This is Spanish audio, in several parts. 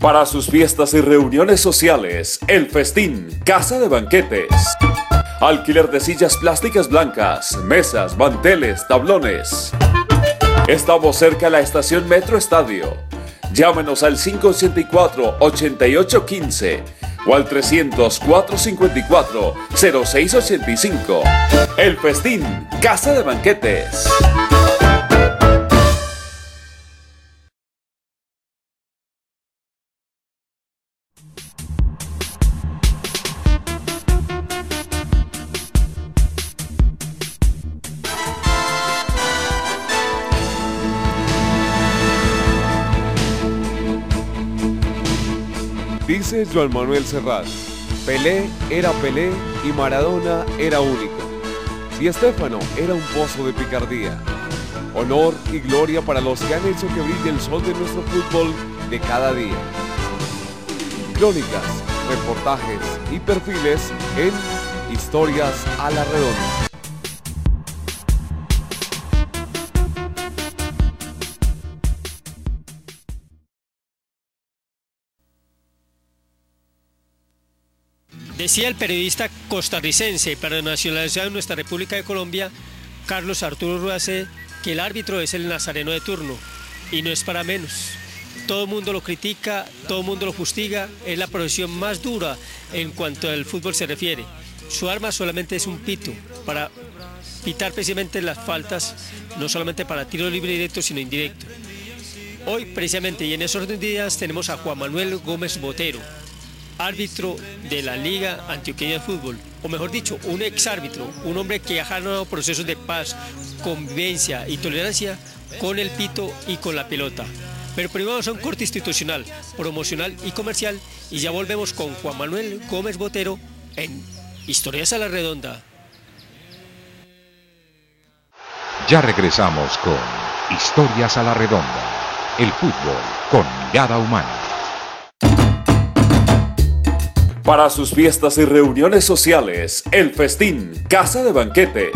Para sus fiestas y reuniones sociales, El Festín, Casa de Banquetes. Alquiler de sillas plásticas blancas, mesas, manteles, tablones. Estamos cerca a la estación Metro Estadio. Llámenos al 584-8815 o al 300-454-0685. El Festín, Casa de Banquetes. Joan Manuel Serrat, Pelé era Pelé y Maradona era único. Di Stéfano era un pozo de picardía. Honor y gloria para los que han hecho que brille el sol de nuestro fútbol de cada día. Crónicas, reportajes y perfiles en Historias a la Redonda. Decía el periodista costarricense para nacionalizar en nuestra República de Colombia, Carlos Arturo Ruace, que el árbitro es el nazareno de turno y no es para menos. Todo el mundo lo critica, todo el mundo lo justiga, es la profesión más dura en cuanto al fútbol se refiere. Su arma solamente es un pito para pitar precisamente las faltas, no solamente para tiro libre directo, sino indirecto. Hoy precisamente y en esos días tenemos a Juan Manuel Gómez Botero, árbitro de la Liga Antioqueña de Fútbol, o mejor dicho, un exárbitro, un hombre que ha ganado procesos de paz, convivencia y tolerancia con el pito y con la pelota. Pero primero son corte institucional, promocional y comercial y ya volvemos con Juan Manuel Gómez Botero en Historias a la Redonda. Ya regresamos con Historias a la Redonda, el fútbol con mirada humana. Para sus fiestas y reuniones sociales, El Festín, Casa de Banquetes.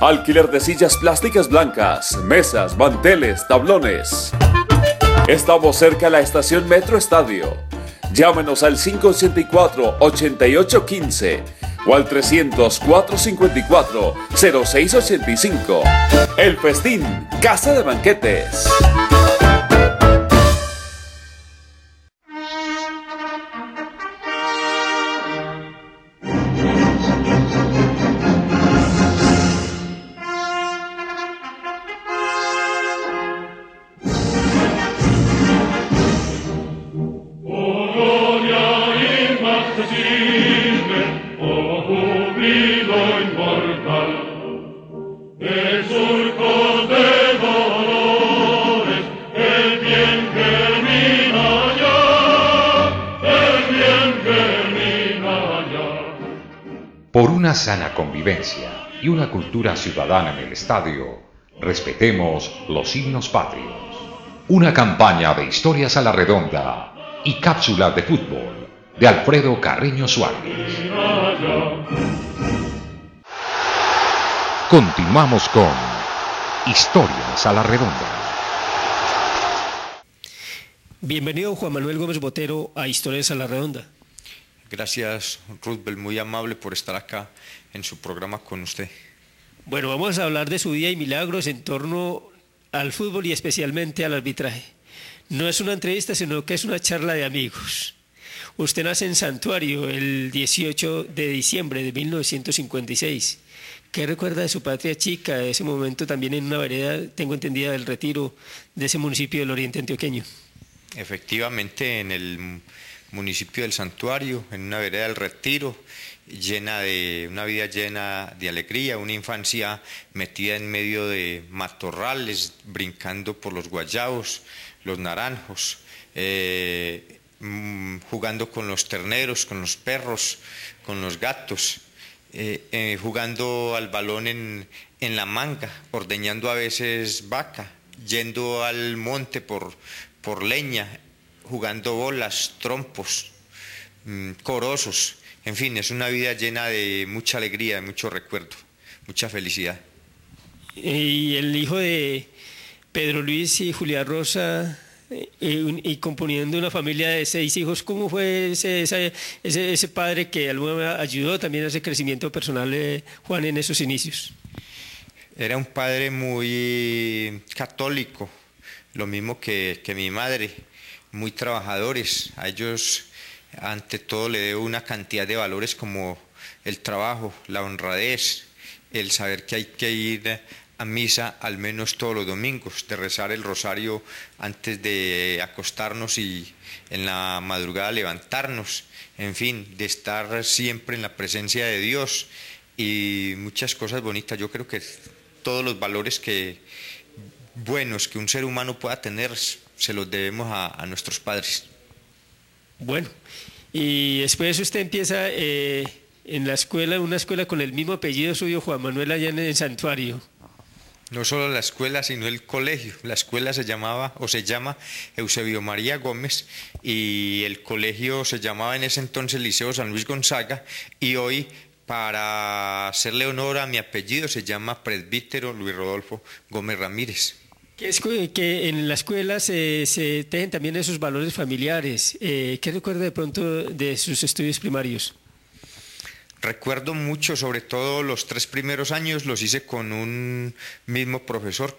Alquiler de sillas plásticas blancas, mesas, manteles, tablones. Estamos cerca a la estación Metro Estadio. Llámenos al 584-8815 o al 300-454-0685. El Festín, Casa de Banquetes. Por una sana convivencia y una cultura ciudadana en el estadio, respetemos los himnos patrios. Una campaña de historias a la redonda y cápsulas de fútbol de Alfredo Carreño Suárez. Continuamos con Historias a la redonda. Bienvenido Juan Manuel Gómez Botero a Historias a la Redonda. Gracias, Ruthbel, muy amable por estar acá en su programa con usted. Bueno, vamos a hablar de su día y milagros en torno al fútbol y especialmente al arbitraje. No es una entrevista, sino que es una charla de amigos. Usted nace en Santuario el 18 de diciembre de 1956. ¿Qué recuerda de su patria chica, de ese momento también en una vereda, tengo entendida, del retiro de ese municipio del Oriente Antioqueño? Efectivamente, en el municipio del Santuario, en una vereda del Retiro, llena de una vida llena de alegría, una infancia metida en medio de matorrales, brincando por los guayabos, los naranjos, eh, mm, jugando con los terneros, con los perros, con los gatos, eh, eh, jugando al balón en, en la manga, ordeñando a veces vaca, yendo al monte por, por leña, jugando bolas, trompos, mm, corosos. En fin, es una vida llena de mucha alegría, de mucho recuerdo, mucha felicidad. Y el hijo de Pedro Luis y Julia Rosa, eh, y componiendo una familia de seis hijos, ¿cómo fue ese, ese, ese, padre que ayudó también a ese crecimiento personal, de Juan, en esos inicios? Era un padre muy católico, lo mismo que, que mi madre, muy trabajadores. A ellos, ante todo, le debo una cantidad de valores como el trabajo, la honradez, el saber que hay que ir a misa al menos todos los domingos, de rezar el rosario antes de acostarnos y en la madrugada levantarnos, en fin, de estar siempre en la presencia de Dios y muchas cosas bonitas. Yo creo que todos los valores que buenos que un ser humano pueda tener se los debemos a, nuestros padres. Bueno, y después usted empieza eh, en la escuela, una escuela con el mismo apellido suyo, Juan Manuel, allá en el santuario no solo la escuela, sino el colegio. La escuela se llamaba o se llama Eusebio María Gómez y el colegio se llamaba en ese entonces Liceo San Luis Gonzaga y hoy para hacerle honor a mi apellido se llama Presbítero Luis Rodolfo Gómez Ramírez. Que, en la escuela se, se tejen también esos valores familiares. Eh, ¿Qué recuerda de pronto de sus estudios primarios? Recuerdo mucho, sobre todo los tres primeros años, los hice con un mismo profesor,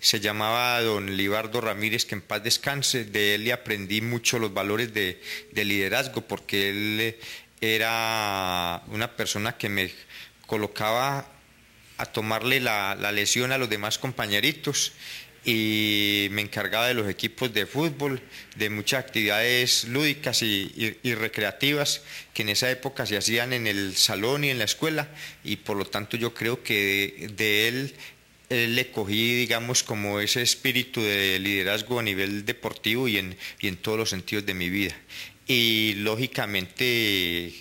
se llamaba don Libardo Ramírez, que en paz descanse. De él le aprendí mucho los valores de, liderazgo, porque él eh, era una persona que me colocaba a tomarle la, la lesión a los demás compañeritos y me encargaba de los equipos de fútbol, de muchas actividades lúdicas y, recreativas que en esa época se hacían en el salón y en la escuela y por lo tanto yo creo que de, él, le cogí digamos como ese espíritu de liderazgo a nivel deportivo y en, y en todos los sentidos de mi vida. Y lógicamente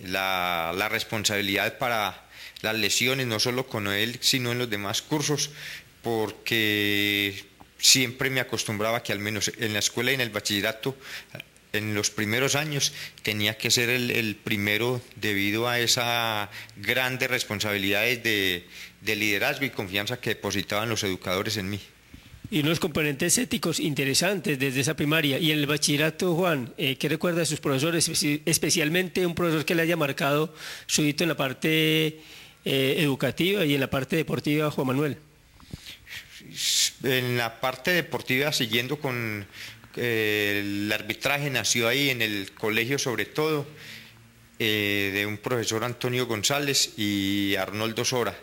la, la responsabilidad para las lesiones, no solo con él, sino en los demás cursos, porque siempre me acostumbraba que al menos en la escuela y en el bachillerato, en los primeros años, tenía que ser el, primero debido a esas grandes responsabilidades de, liderazgo y confianza que depositaban los educadores en mí. Y unos componentes éticos interesantes desde esa primaria. Y en el bachillerato, Juan, eh, ¿qué recuerda de sus profesores? Especialmente un profesor que le haya marcado su hito en la parte eh, educativa y en la parte deportiva, Juan Manuel en la parte deportiva, siguiendo con eh, el arbitraje, nació ahí en el colegio sobre todo, eh, de un profesor Antonio González y Arnoldo Sora,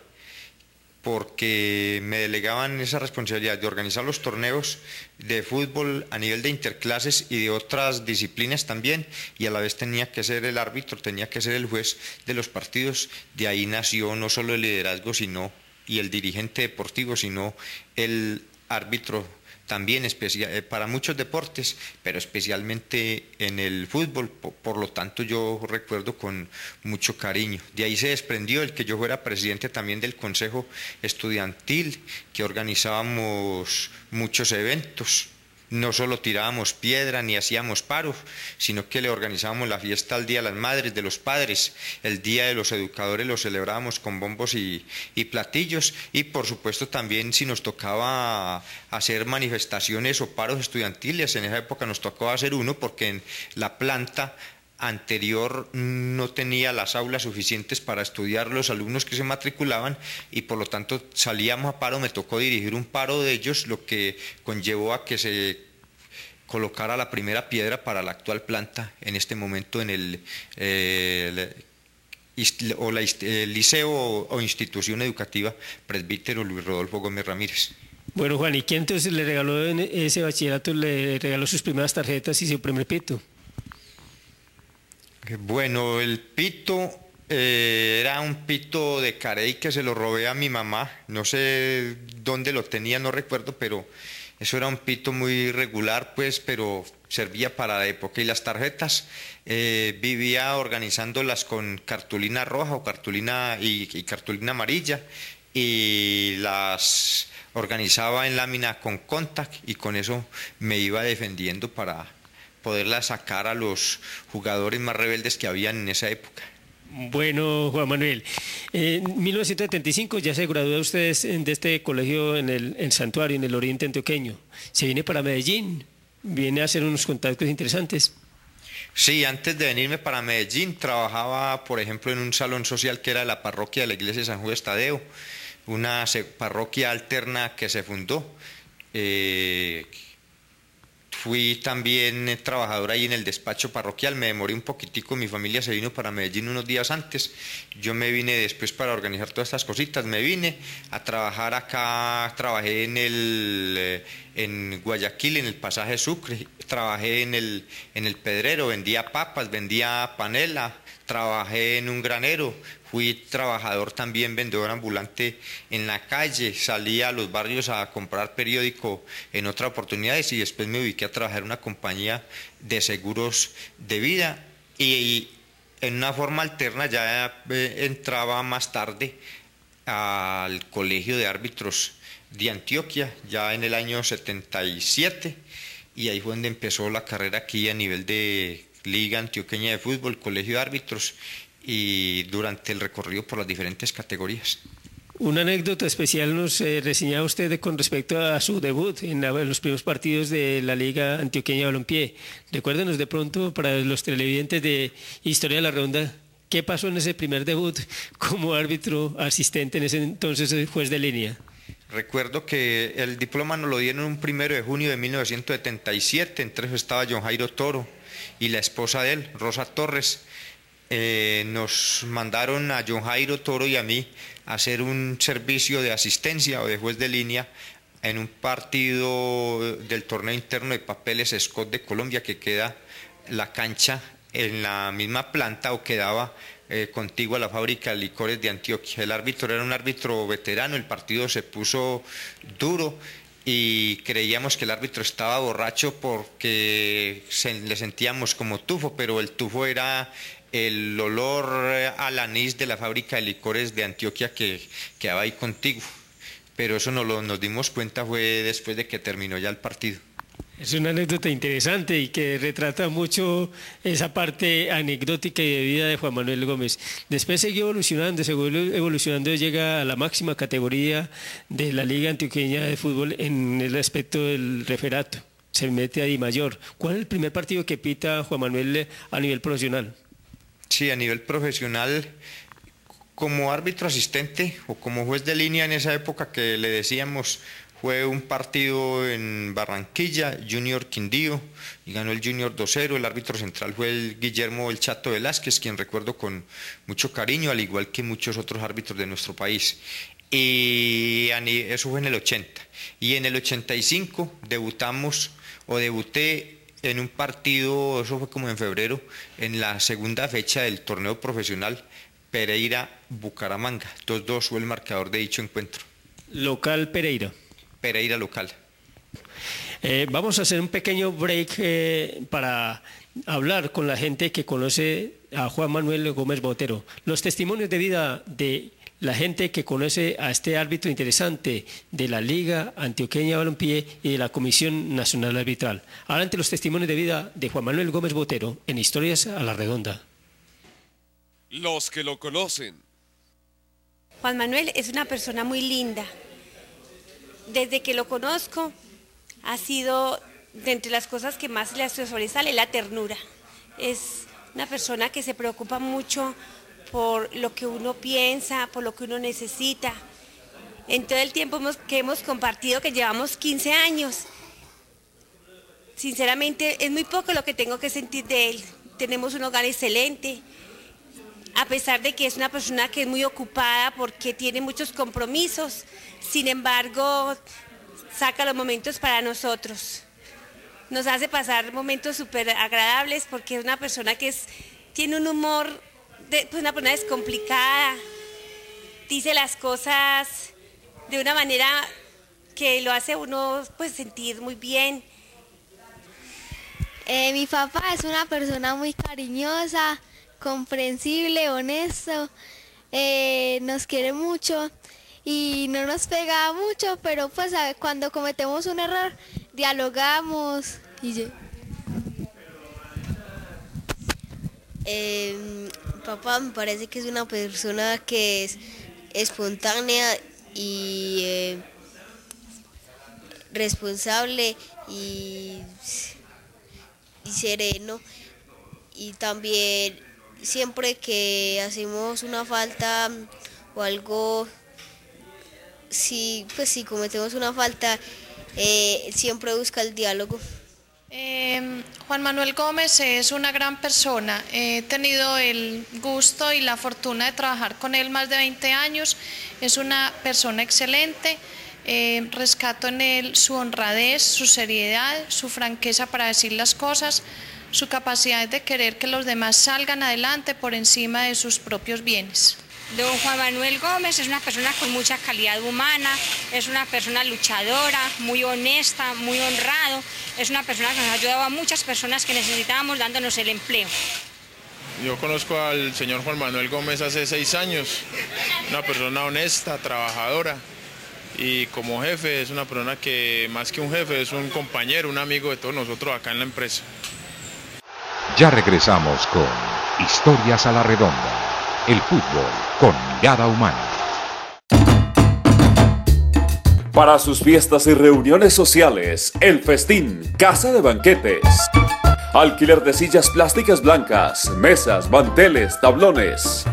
porque me delegaban esa responsabilidad de organizar los torneos de fútbol a nivel de interclases y de otras disciplinas también, y a la vez tenía que ser el árbitro, tenía que ser el juez de los partidos, de ahí nació no solo el liderazgo, sino y el dirigente deportivo, sino el árbitro también eh, para muchos deportes, pero especialmente en el fútbol, por, lo tanto yo recuerdo con mucho cariño. De ahí se desprendió el que yo fuera presidente también del Consejo Estudiantil, que organizábamos muchos eventos no solo tirábamos piedra ni hacíamos paros, sino que le organizábamos la fiesta al Día de las Madres, de los Padres, el Día de los Educadores lo celebrábamos con bombos y, platillos. Y por supuesto también si nos tocaba hacer manifestaciones o paros estudiantiles, en esa época nos tocó hacer uno porque en la planta anterior no tenía las aulas suficientes para estudiar los alumnos que se matriculaban y por lo tanto salíamos a paro, me tocó dirigir un paro de ellos, lo que conllevó a que se colocara la primera piedra para la actual planta en este momento en el, eh, o la, el liceo o, institución educativa presbítero Luis Rodolfo Gómez Ramírez. Bueno, Juan, ¿y quién entonces le regaló en ese bachillerato, le regaló sus primeras tarjetas y su primer pito? Bueno, el pito eh, era un pito de carey que se lo robé a mi mamá. No sé dónde lo tenía, no recuerdo, pero eso era un pito muy regular, pues, pero servía para la época. Y las tarjetas eh, vivía organizándolas con cartulina roja o cartulina y cartulina amarilla y las organizaba en lámina con contact y con eso me iba defendiendo para poderla sacar a los jugadores más rebeldes que habían en esa época. Bueno, Juan Manuel, en 1975 ya se graduó usted de este colegio en el, Santuario, en el Oriente Antioqueño. Se viene para Medellín. viene a hacer unos contactos interesantes. Sí, antes de venirme para Medellín trabajaba, por ejemplo, en un salón social que era la parroquia de la iglesia de San Juan de Tadeo, una parroquia alterna que se fundó. Eh, fui también trabajador ahí en el despacho parroquial, me demoré un poquitico, mi familia se vino para Medellín unos días antes, yo me vine después para organizar todas estas cositas, me vine a trabajar acá, trabajé en el eh, en Guayaquil, en el pasaje Sucre, trabajé en el, en el Pedrero, vendía papas, vendía panela, trabajé en un granero, fui trabajador también, vendedor ambulante en la calle, salí a los barrios a comprar periódico en otras oportunidades y después me ubiqué a trabajar en una compañía de seguros de vida y, en una forma alterna ya eh, entraba más tarde al colegio de árbitros de Antioquia, ya en el año 77, y ahí fue donde empezó la carrera aquí a nivel de Liga Antioqueña de Fútbol, Colegio de Árbitros y durante el recorrido por las diferentes categorías. Una anécdota especial nos eh, reseñaba usted con respecto a su debut en, los primeros partidos de la Liga Antioqueña de Balompié. Recuérdenos de pronto para los televidentes de Historia de la Ronda, ¿qué pasó en ese primer debut como árbitro asistente en ese entonces eh, juez de línea? Recuerdo que el diploma nos lo dieron un primero de junio de 1977, entre eso estaba John Jairo Toro y la esposa de él, Rosa Torres. Eh, nos mandaron a John Jairo Toro y a mí hacer un servicio de asistencia o de juez de línea en un partido del torneo interno de papeles Scott de Colombia que queda la cancha en la misma planta o quedaba eh, contigo a la fábrica de licores de Antioquia. El árbitro era un árbitro veterano, el partido se puso duro y creíamos que el árbitro estaba borracho porque le sentíamos como tufo, pero el tufo era el olor al anís de la fábrica de licores de Antioquia que quedaba ahí contigo. Pero eso no lo, nos dimos cuenta fue después de que terminó ya el partido. Es una anécdota interesante y que retrata mucho esa parte anecdótica y de vida de Juan Manuel Gómez. Después siguió evolucionando, siguió evolucionando, llega a la máxima categoría de la Liga Antioqueña de Fútbol en el aspecto del referato. Se mete a Di Mayor. ¿Cuál es el primer partido que pita Juan Manuel a nivel profesional? Sí, a nivel profesional, como árbitro asistente o como juez de línea en esa época que le decíamos, fue un partido en Barranquilla, Junior Quindío, y ganó el Junior 2-0. El árbitro central fue el Guillermo El Chato Velázquez, quien recuerdo con mucho cariño, al igual que muchos otros árbitros de nuestro país. Y eso fue en el 80. Y en el 85 debutamos, o debuté en un partido, eso fue como en febrero, en la segunda fecha del torneo profesional Pereira-Bucaramanga. 2-2 fue el marcador de dicho encuentro. Local Pereira. Pereira local. Eh, vamos a hacer un pequeño break eh, para hablar con la gente que conoce a Juan Manuel Gómez Botero. Los testimonios de vida de la gente que conoce a este árbitro interesante de la Liga Antioqueña Balompié y de la Comisión Nacional Arbitral. Adelante los testimonios de vida de Juan Manuel Gómez Botero en Historias a la Redonda. Los que lo conocen. Juan Manuel es una persona muy linda. Desde que lo conozco, ha sido de entre las cosas que más le sobresale la ternura. Es una persona que se preocupa mucho por lo que uno piensa, por lo que uno necesita. En todo el tiempo que hemos compartido, que llevamos 15 años, sinceramente es muy poco lo que tengo que sentir de él. Tenemos un hogar excelente, a pesar de que es una persona que es muy ocupada porque tiene muchos compromisos, sin embargo, saca los momentos para nosotros. Nos hace pasar momentos súper agradables porque es una persona que tiene un humor pues una persona descomplicada, dice las cosas de una manera que lo hace uno pues sentir muy bien. Eh, mi papá es una persona muy cariñosa, comprensible, honesto, eh, nos quiere mucho y no nos pega mucho, pero pues cuando cometemos un error dialogamos y eh, papá me parece que es una persona que es espontánea y eh, responsable y sereno y también siempre que hacemos una falta o algo, si, pues si cometemos una falta, eh, siempre busca el diálogo. Em, Juan Manuel Gómez es una gran persona. He tenido el gusto y la fortuna de trabajar con él más de 20 años. Es una persona excelente. Em, rescato en él su honradez, su seriedad, su franqueza para decir las cosas, su capacidad de querer que los demás salgan adelante por encima de sus propios bienes. Don Juan Manuel Gómez es una persona con mucha calidad humana, es una persona luchadora, muy honesta, muy honrado, es una persona que nos ha ayudado a muchas personas que necesitábamos dándonos el empleo. Yo conozco al señor Juan Manuel Gómez hace seis años, una persona honesta, trabajadora y como jefe es una persona que más que un jefe es un compañero, un amigo de todos nosotros acá en la empresa. Ya regresamos con Historias a la Redonda el fútbol con mirada humana. Para sus fiestas y reuniones sociales, El Festín, Casa de Banquetes. Alquiler de sillas plásticas blancas, mesas, manteles, tablones.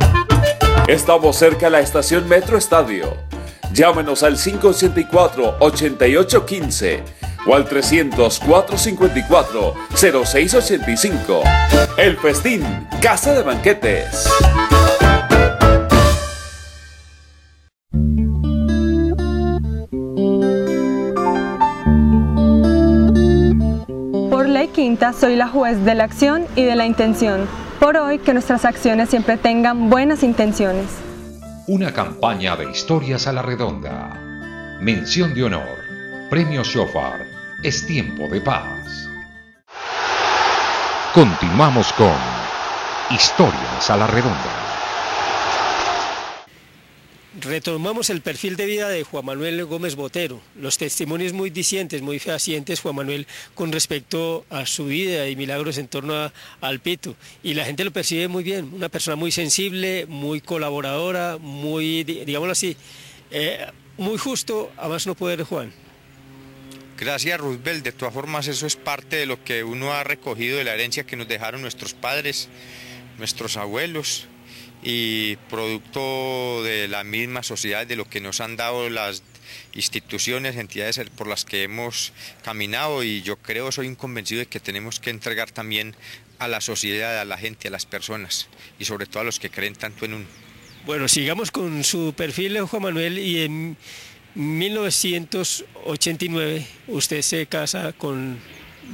Estamos cerca de la estación Metro Estadio. Llámenos al 584-8815 o al 300-454-0685. El Festín, Casa de Banquetes. Quinta soy la juez de la acción y de la intención. Por hoy que nuestras acciones siempre tengan buenas intenciones. Una campaña de historias a la redonda. Mención de honor. Premio Shofar. Es tiempo de paz. Continuamos con Historias a la redonda. Retomamos el perfil de vida de Juan Manuel Gómez Botero, los testimonios muy dicientes, muy fehacientes, Juan Manuel, con respecto a su vida y milagros en torno al pito. Y la gente lo percibe muy bien, una persona muy sensible, muy colaboradora, muy, digámoslo así, eh, muy justo, a más no poder, Juan. Gracias, Roosevelt. De todas formas, eso es parte de lo que uno ha recogido de la herencia que nos dejaron nuestros padres, nuestros abuelos y producto de la misma sociedad, de lo que nos han dado las instituciones, entidades por las que hemos caminado y yo creo, soy un convencido de que tenemos que entregar también a la sociedad, a la gente, a las personas y sobre todo a los que creen tanto en uno. Bueno, sigamos con su perfil, Juan Manuel, y en 1989 usted se casa con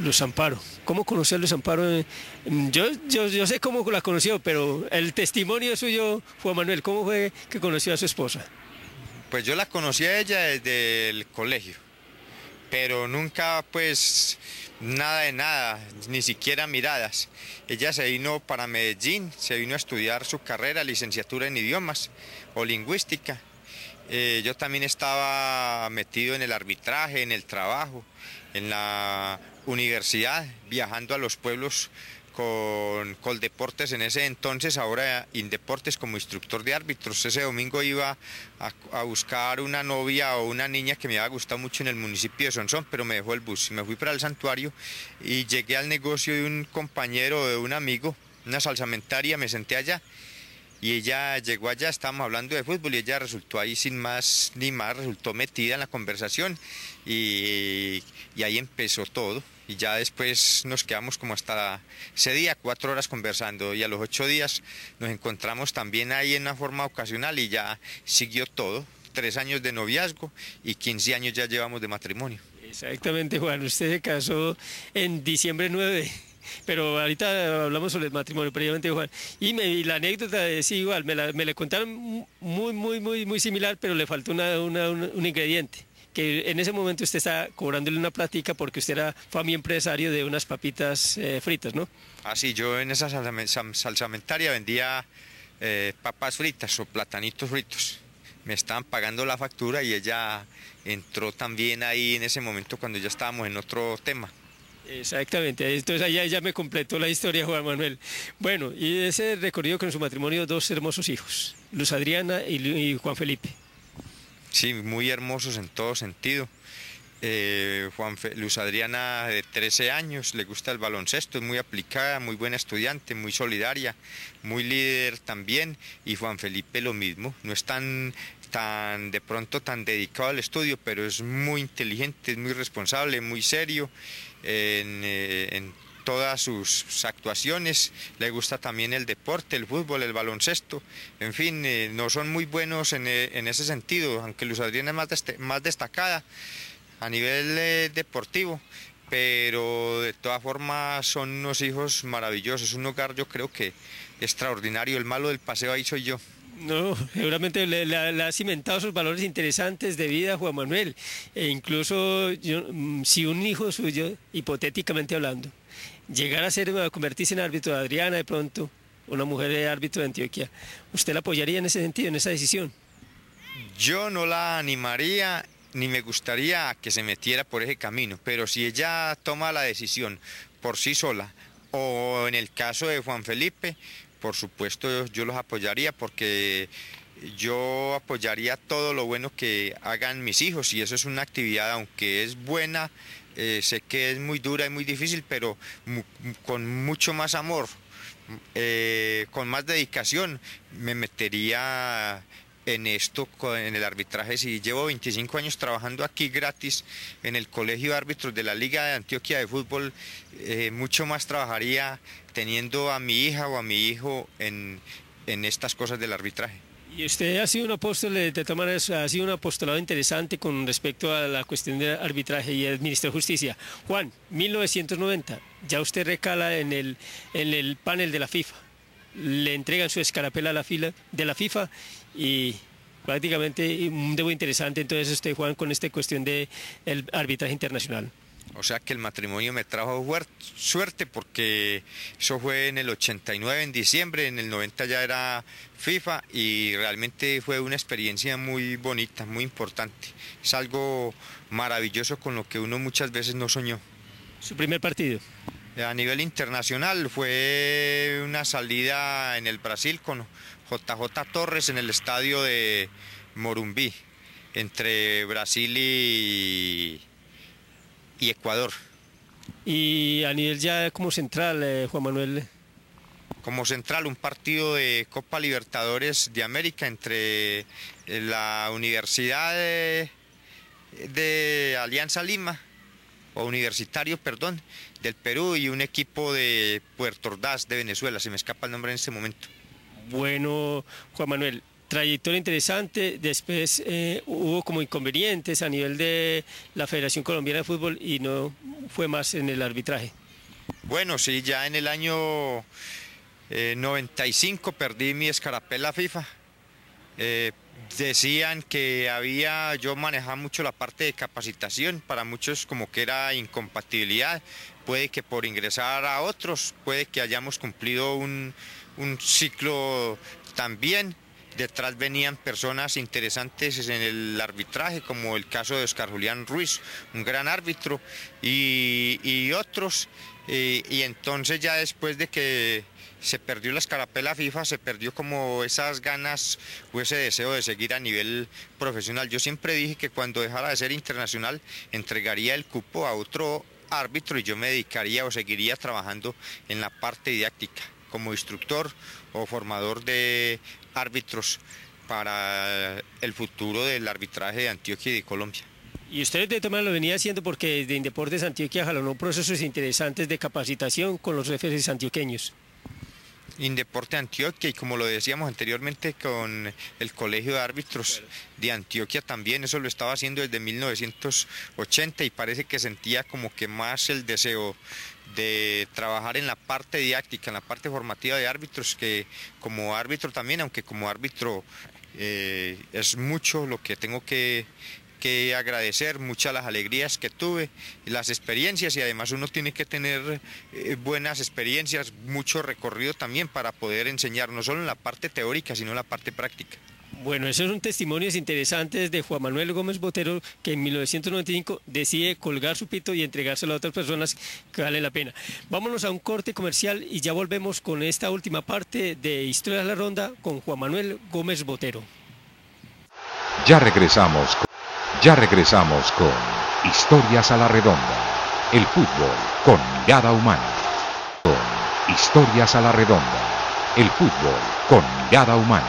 Luz Amparo. ¿Cómo conoció a Luz Amparo? Yo, yo, sé cómo la conoció, pero el testimonio suyo, Juan Manuel, ¿cómo fue que conoció a su esposa? Pues yo la conocí a ella desde el colegio, pero nunca pues nada de nada, ni siquiera miradas. Ella se vino para Medellín, se vino a estudiar su carrera, licenciatura en idiomas o lingüística. Eh, yo también estaba metido en el arbitraje, en el trabajo, en la universidad, viajando a los pueblos con Coldeportes en ese entonces, ahora Indeportes como instructor de árbitros. Ese domingo iba a, buscar una novia o una niña que me había gustado mucho en el municipio de Sonsón, pero me dejó el bus. Me fui para el santuario y llegué al negocio de un compañero, de un amigo, una salsamentaria, me senté allá y ella llegó allá, estábamos hablando de fútbol y ella resultó ahí sin más ni más, resultó metida en la conversación y, ahí empezó todo. Y ya después nos quedamos como hasta ese día, cuatro horas conversando y a los ocho días nos encontramos también ahí en una forma ocasional y ya siguió todo. Tres años de noviazgo y 15 años ya llevamos de matrimonio. Exactamente, Juan. Usted se casó en diciembre 9 pero ahorita hablamos sobre el matrimonio, previamente Juan. Y, la anécdota es igual, me la, me la contaron muy, muy, muy, muy similar, pero le faltó una, un ingrediente que en ese momento usted está cobrándole una platica porque usted era fue empresario de unas papitas eh, fritas, ¿no? Ah, sí, yo en esa salsamentaria vendía eh, papas fritas o platanitos fritos. Me estaban pagando la factura y ella entró también ahí en ese momento cuando ya estábamos en otro tema. Exactamente, entonces allá ya me completó la historia Juan Manuel. Bueno, y ese recorrido con su matrimonio dos hermosos hijos, Luz Adriana y, Juan Felipe. Sí, muy hermosos en todo sentido. Eh, Juan Luz Adriana de 13 años, le gusta el baloncesto, es muy aplicada, muy buena estudiante, muy solidaria, muy líder también. Y Juan Felipe lo mismo, no es tan, tan de pronto tan dedicado al estudio, pero es muy inteligente, es muy responsable, muy serio en, eh, en todas sus actuaciones, le gusta también el deporte, el fútbol, el baloncesto, en fin, eh, no son muy buenos en, eh, en, ese sentido, aunque Luz Adriana es más, destacada a nivel deportivo, pero de todas formas son unos hijos maravillosos, un hogar yo creo que extraordinario, el malo del paseo ahí soy yo. No, seguramente le, le, ha cimentado sus valores interesantes de vida Juan Manuel. E incluso yo, mm, si un hijo suyo, hipotéticamente hablando, llegara a ser a convertirse en árbitro de Adriana de pronto, una mujer de árbitro de Antioquia, ¿usted la apoyaría en ese sentido, en esa decisión? Yo no la animaría ni me gustaría que se metiera por ese camino, pero si ella toma la decisión por sí sola, o en el caso de Juan Felipe, por supuesto yo los apoyaría porque yo apoyaría todo lo bueno que hagan mis hijos y eso es una actividad, aunque es buena, eh, sé que es muy dura y muy difícil, pero con mucho más amor, eh, con más dedicación, me metería en esto, en el arbitraje. Si llevo 25 años trabajando aquí gratis en el Colegio de Árbitros de la Liga de Antioquia de Fútbol, eh, mucho más trabajaría teniendo a mi hija o a mi hijo en, en estas cosas del arbitraje. Y usted ha sido un apóstol, de todas maneras, ha sido un apostolado interesante con respecto a la cuestión de arbitraje y el Ministerio de Justicia. Juan, 1990, ya usted recala en el, en el panel de la FIFA. Le entregan su escarapela a la fila de la FIFA y prácticamente un debo interesante entonces usted, Juan, con esta cuestión del el arbitraje internacional. O sea que el matrimonio me trajo suerte porque eso fue en el 89, en diciembre, en el 90 ya era FIFA y realmente fue una experiencia muy bonita, muy importante. Es algo maravilloso con lo que uno muchas veces no soñó. ¿Su primer partido? A nivel internacional fue una salida en el Brasil con JJ Torres en el estadio de Morumbí, entre Brasil y y Ecuador. Y a nivel ya como central, eh, Juan Manuel. Como central, un partido de Copa Libertadores de América entre eh, la Universidad de, de Alianza Lima, o Universitario, perdón, del Perú y un equipo de Puerto Ordaz de Venezuela, se me escapa el nombre en este momento. Bueno, Juan Manuel, trayectoria interesante, después eh, hubo como inconvenientes a nivel de la Federación Colombiana de Fútbol y no fue más en el arbitraje. Bueno, sí, ya en el año 95 eh, perdí mi escarapela FIFA. Eh, decían que había, yo manejaba mucho la parte de capacitación, para muchos como que era incompatibilidad, puede que por ingresar a otros, puede que hayamos cumplido un, un ciclo también, Detrás venían personas interesantes en el arbitraje, como el caso de Oscar Julián Ruiz, un gran árbitro, y, otros. Y, entonces ya después de que se perdió la escarapela FIFA, se perdió como esas ganas o ese deseo de seguir a nivel profesional. Yo siempre dije que cuando dejara de ser internacional entregaría el cupo a otro árbitro y yo me dedicaría o seguiría trabajando en la parte didáctica como instructor o formador de árbitros para el futuro del arbitraje de Antioquia y de Colombia. Y usted de todas lo venía haciendo porque desde Indeportes Antioquia jalonó procesos interesantes de capacitación con los referees antioqueños. Indeporte Antioquia y como lo decíamos anteriormente con el Colegio de Árbitros de Antioquia también, eso lo estaba haciendo desde 1980 y parece que sentía como que más el deseo de trabajar en la parte didáctica, en la parte formativa de árbitros, que como árbitro también, aunque como árbitro eh, es mucho lo que tengo que, agradecer, muchas las alegrías que tuve, las experiencias y además uno tiene que tener eh, buenas experiencias, mucho recorrido también para poder enseñar, no solo en la parte teórica, sino en la parte práctica. Bueno, esos son testimonios interesantes de Juan Manuel Gómez Botero, que en 1995 decide colgar su pito y entregárselo a otras personas que vale la pena. Vámonos a un corte comercial y ya volvemos con esta última parte de Historia de la Ronda con Juan Manuel Gómez Botero. Ya regresamos, ya regresamos con Historias a la Redonda. El fútbol con mirada humana. Historias a la Redonda. El fútbol con mirada humana.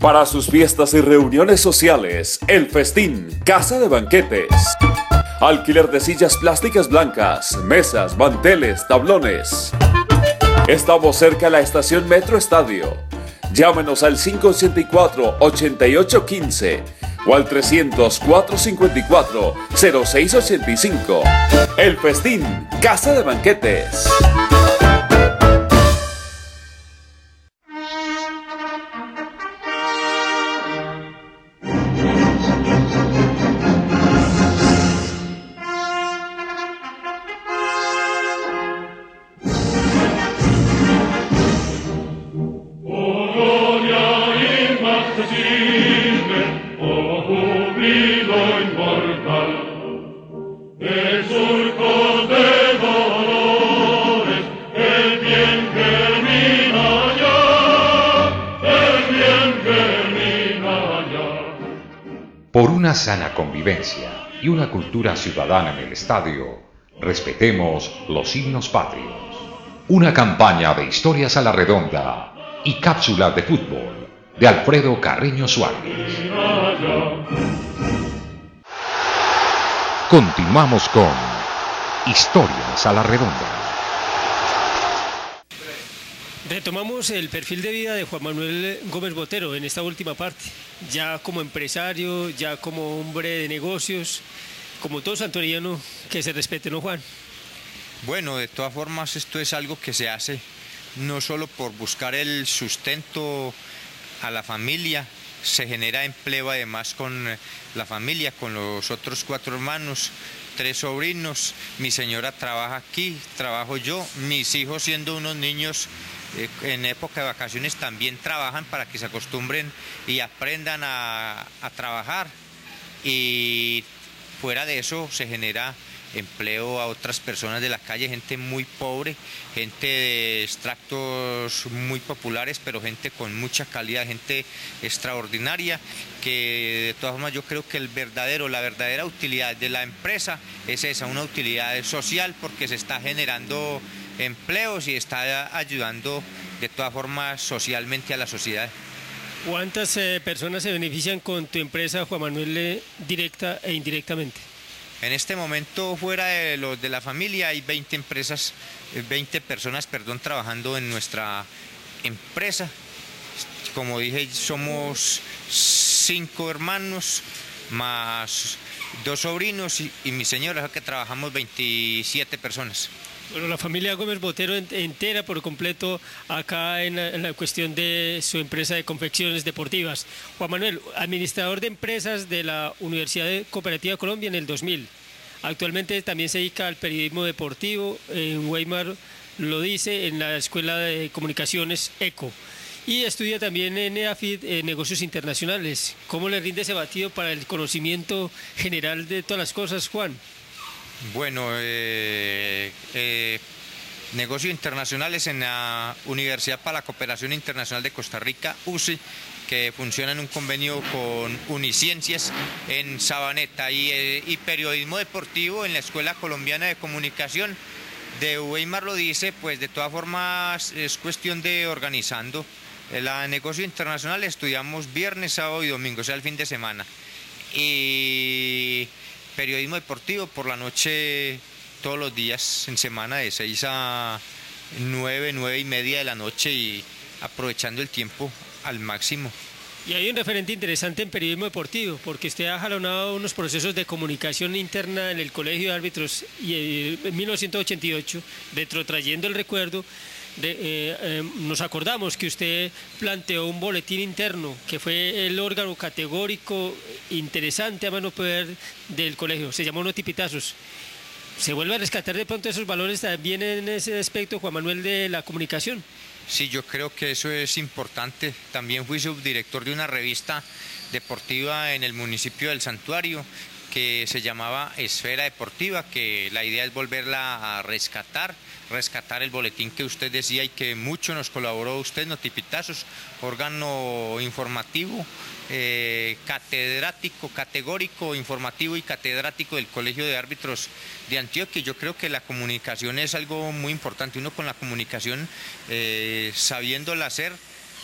Para sus fiestas y reuniones sociales, El Festín, Casa de Banquetes. Alquiler de sillas plásticas blancas, mesas, manteles, tablones. Estamos cerca de la estación Metro Estadio. Llámenos al 584-8815 o al 300-454-0685. El Festín, Casa de Banquetes. Sana convivencia y una cultura ciudadana en el estadio, respetemos los himnos patrios. Una campaña de historias a la redonda y cápsulas de fútbol de Alfredo Carreño Suárez. Continuamos con Historias a la redonda. Retomamos el perfil de vida de Juan Manuel Gómez Botero en esta última parte, ya como empresario, ya como hombre de negocios, como todo santoriano que se respete, ¿no Juan? Bueno, de todas formas esto es algo que se hace no solo por buscar el sustento a la familia, se genera empleo además con la familia, con los otros cuatro hermanos, tres sobrinos, mi señora trabaja aquí, trabajo yo, mis hijos siendo unos niños eh, en época de vacaciones también trabajan para que se acostumbren y aprendan a, a trabajar. Y fuera de eso se genera empleo a otras personas de la calle, gente muy pobre, gente de extractos muy populares, pero gente con mucha calidad, gente extraordinaria, que de todas formas yo creo que el verdadero, la verdadera utilidad de la empresa es esa, una utilidad social porque se está generando empleos y está ayudando de todas formas socialmente a la sociedad. ¿Cuántas eh, personas se benefician con tu empresa, Juan Manuel, eh, directa e indirectamente? En este momento, fuera de los de la familia, hay 20 empresas, 20 personas, perdón, trabajando en nuestra empresa. Como dije, somos cinco hermanos más dos sobrinos y, y mi señora, que trabajamos 27 personas. Bueno, la familia Gómez Botero entera por completo acá en la, cuestión de su empresa de confecciones deportivas. Juan Manuel, administrador de empresas de la Universidad Cooperativa Colombia en el 2000. Actualmente también se dedica al periodismo deportivo, en Weimar lo dice, en la Escuela de Comunicaciones ECO. Y estudia también en EAFID eh, negocios internacionales. ¿Cómo le rinde ese batido para el conocimiento general de todas las cosas, Juan? Bueno, eh, eh, negocios internacionales en la Universidad para la Cooperación Internacional de Costa Rica, UCI, que funciona en un convenio con Uniciencias en Sabaneta y, eh, y periodismo deportivo en la Escuela Colombiana de Comunicación. De Weimar lo dice, pues de todas formas es cuestión de organizando. La negocio internacional estudiamos viernes, sábado y domingo, o sea, el fin de semana. Y periodismo deportivo por la noche todos los días en semana de 6 a 9, 9 y media de la noche y aprovechando el tiempo al máximo. Y hay un referente interesante en periodismo deportivo, porque usted ha jalonado unos procesos de comunicación interna en el Colegio de Árbitros y eh, en 1988, retrotrayendo el recuerdo, eh, eh, nos acordamos que usted planteó un boletín interno, que fue el órgano categórico interesante a mano poder del colegio, se llamó Notipitazos. ¿Se vuelve a rescatar de pronto esos valores también en ese aspecto, Juan Manuel, de la comunicación? Sí, yo creo que eso es importante. También fui subdirector de una revista deportiva en el municipio del Santuario que se llamaba Esfera Deportiva, que la idea es volverla a rescatar, rescatar el boletín que usted decía y que mucho nos colaboró usted, Notipitazos, órgano informativo, eh, catedrático, categórico, informativo y catedrático del Colegio de Árbitros de Antioquia. Yo creo que la comunicación es algo muy importante. Uno con la comunicación, eh, sabiéndola hacer,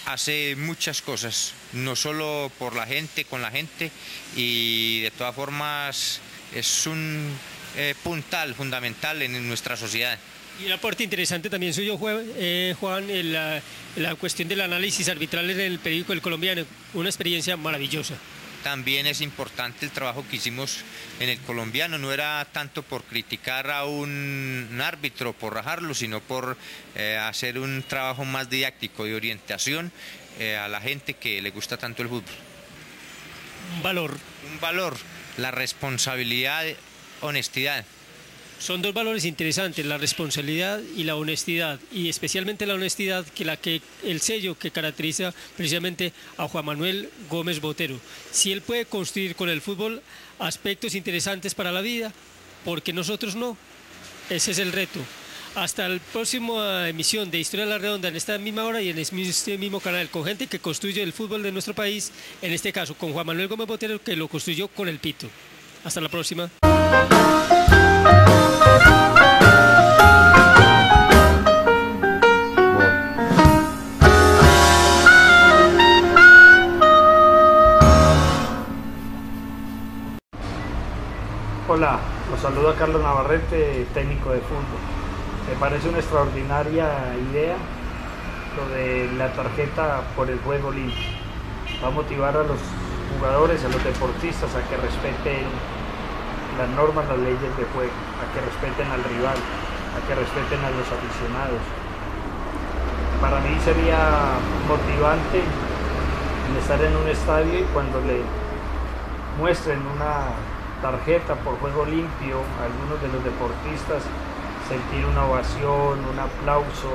hace muchas cosas, no solo por la gente, con la gente, y de todas formas es un eh, puntal fundamental en nuestra sociedad. Y un aporte interesante también suyo, eh, Juan, en la, la, cuestión del análisis arbitral en el periódico El Colombiano, una experiencia maravillosa. También es importante el trabajo que hicimos en el colombiano, no era tanto por criticar a un, árbitro, por rajarlo, sino por eh, hacer un trabajo más didáctico de orientación eh, a la gente que le gusta tanto el fútbol. Un valor. Un valor, la responsabilidad, honestidad. Son dos valores interesantes, la responsabilidad y la honestidad, y especialmente la honestidad, que la que el sello que caracteriza precisamente a Juan Manuel Gómez Botero. Si él puede construir con el fútbol aspectos interesantes para la vida, ¿por qué nosotros no? Ese es el reto. Hasta la próxima emisión de Historia de la Redonda en esta misma hora y en este mismo canal con gente que construye el fútbol de nuestro país, en este caso con Juan Manuel Gómez Botero que lo construyó con el pito. Hasta la próxima. Hola, los saludo a Carlos Navarrete, técnico de fútbol. Me parece una extraordinaria idea lo de la tarjeta por el juego limpio. Va a motivar a los jugadores, a los deportistas a que respeten las normas, las leyes de juego, a que respeten al rival, a que respeten a los aficionados. Para mí sería motivante estar en un estadio y cuando le muestren una tarjeta por juego limpio a algunos de los deportistas, sentir una ovación, un aplauso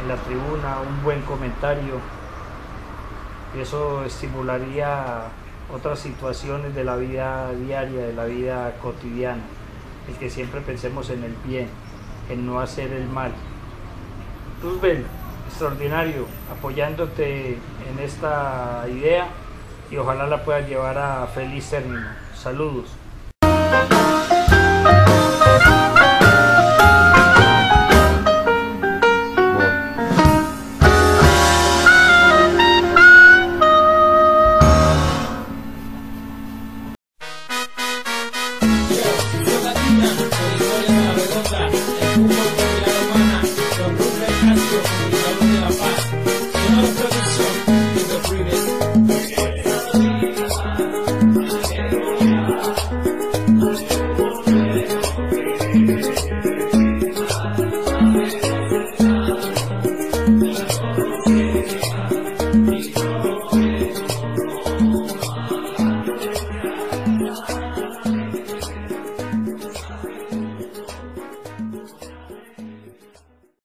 en la tribuna, un buen comentario. Y eso estimularía otras situaciones de la vida diaria, de la vida cotidiana, el que siempre pensemos en el bien, en no hacer el mal. Roosevelt, extraordinario, apoyándote en esta idea y ojalá la puedas llevar a feliz término. Saludos.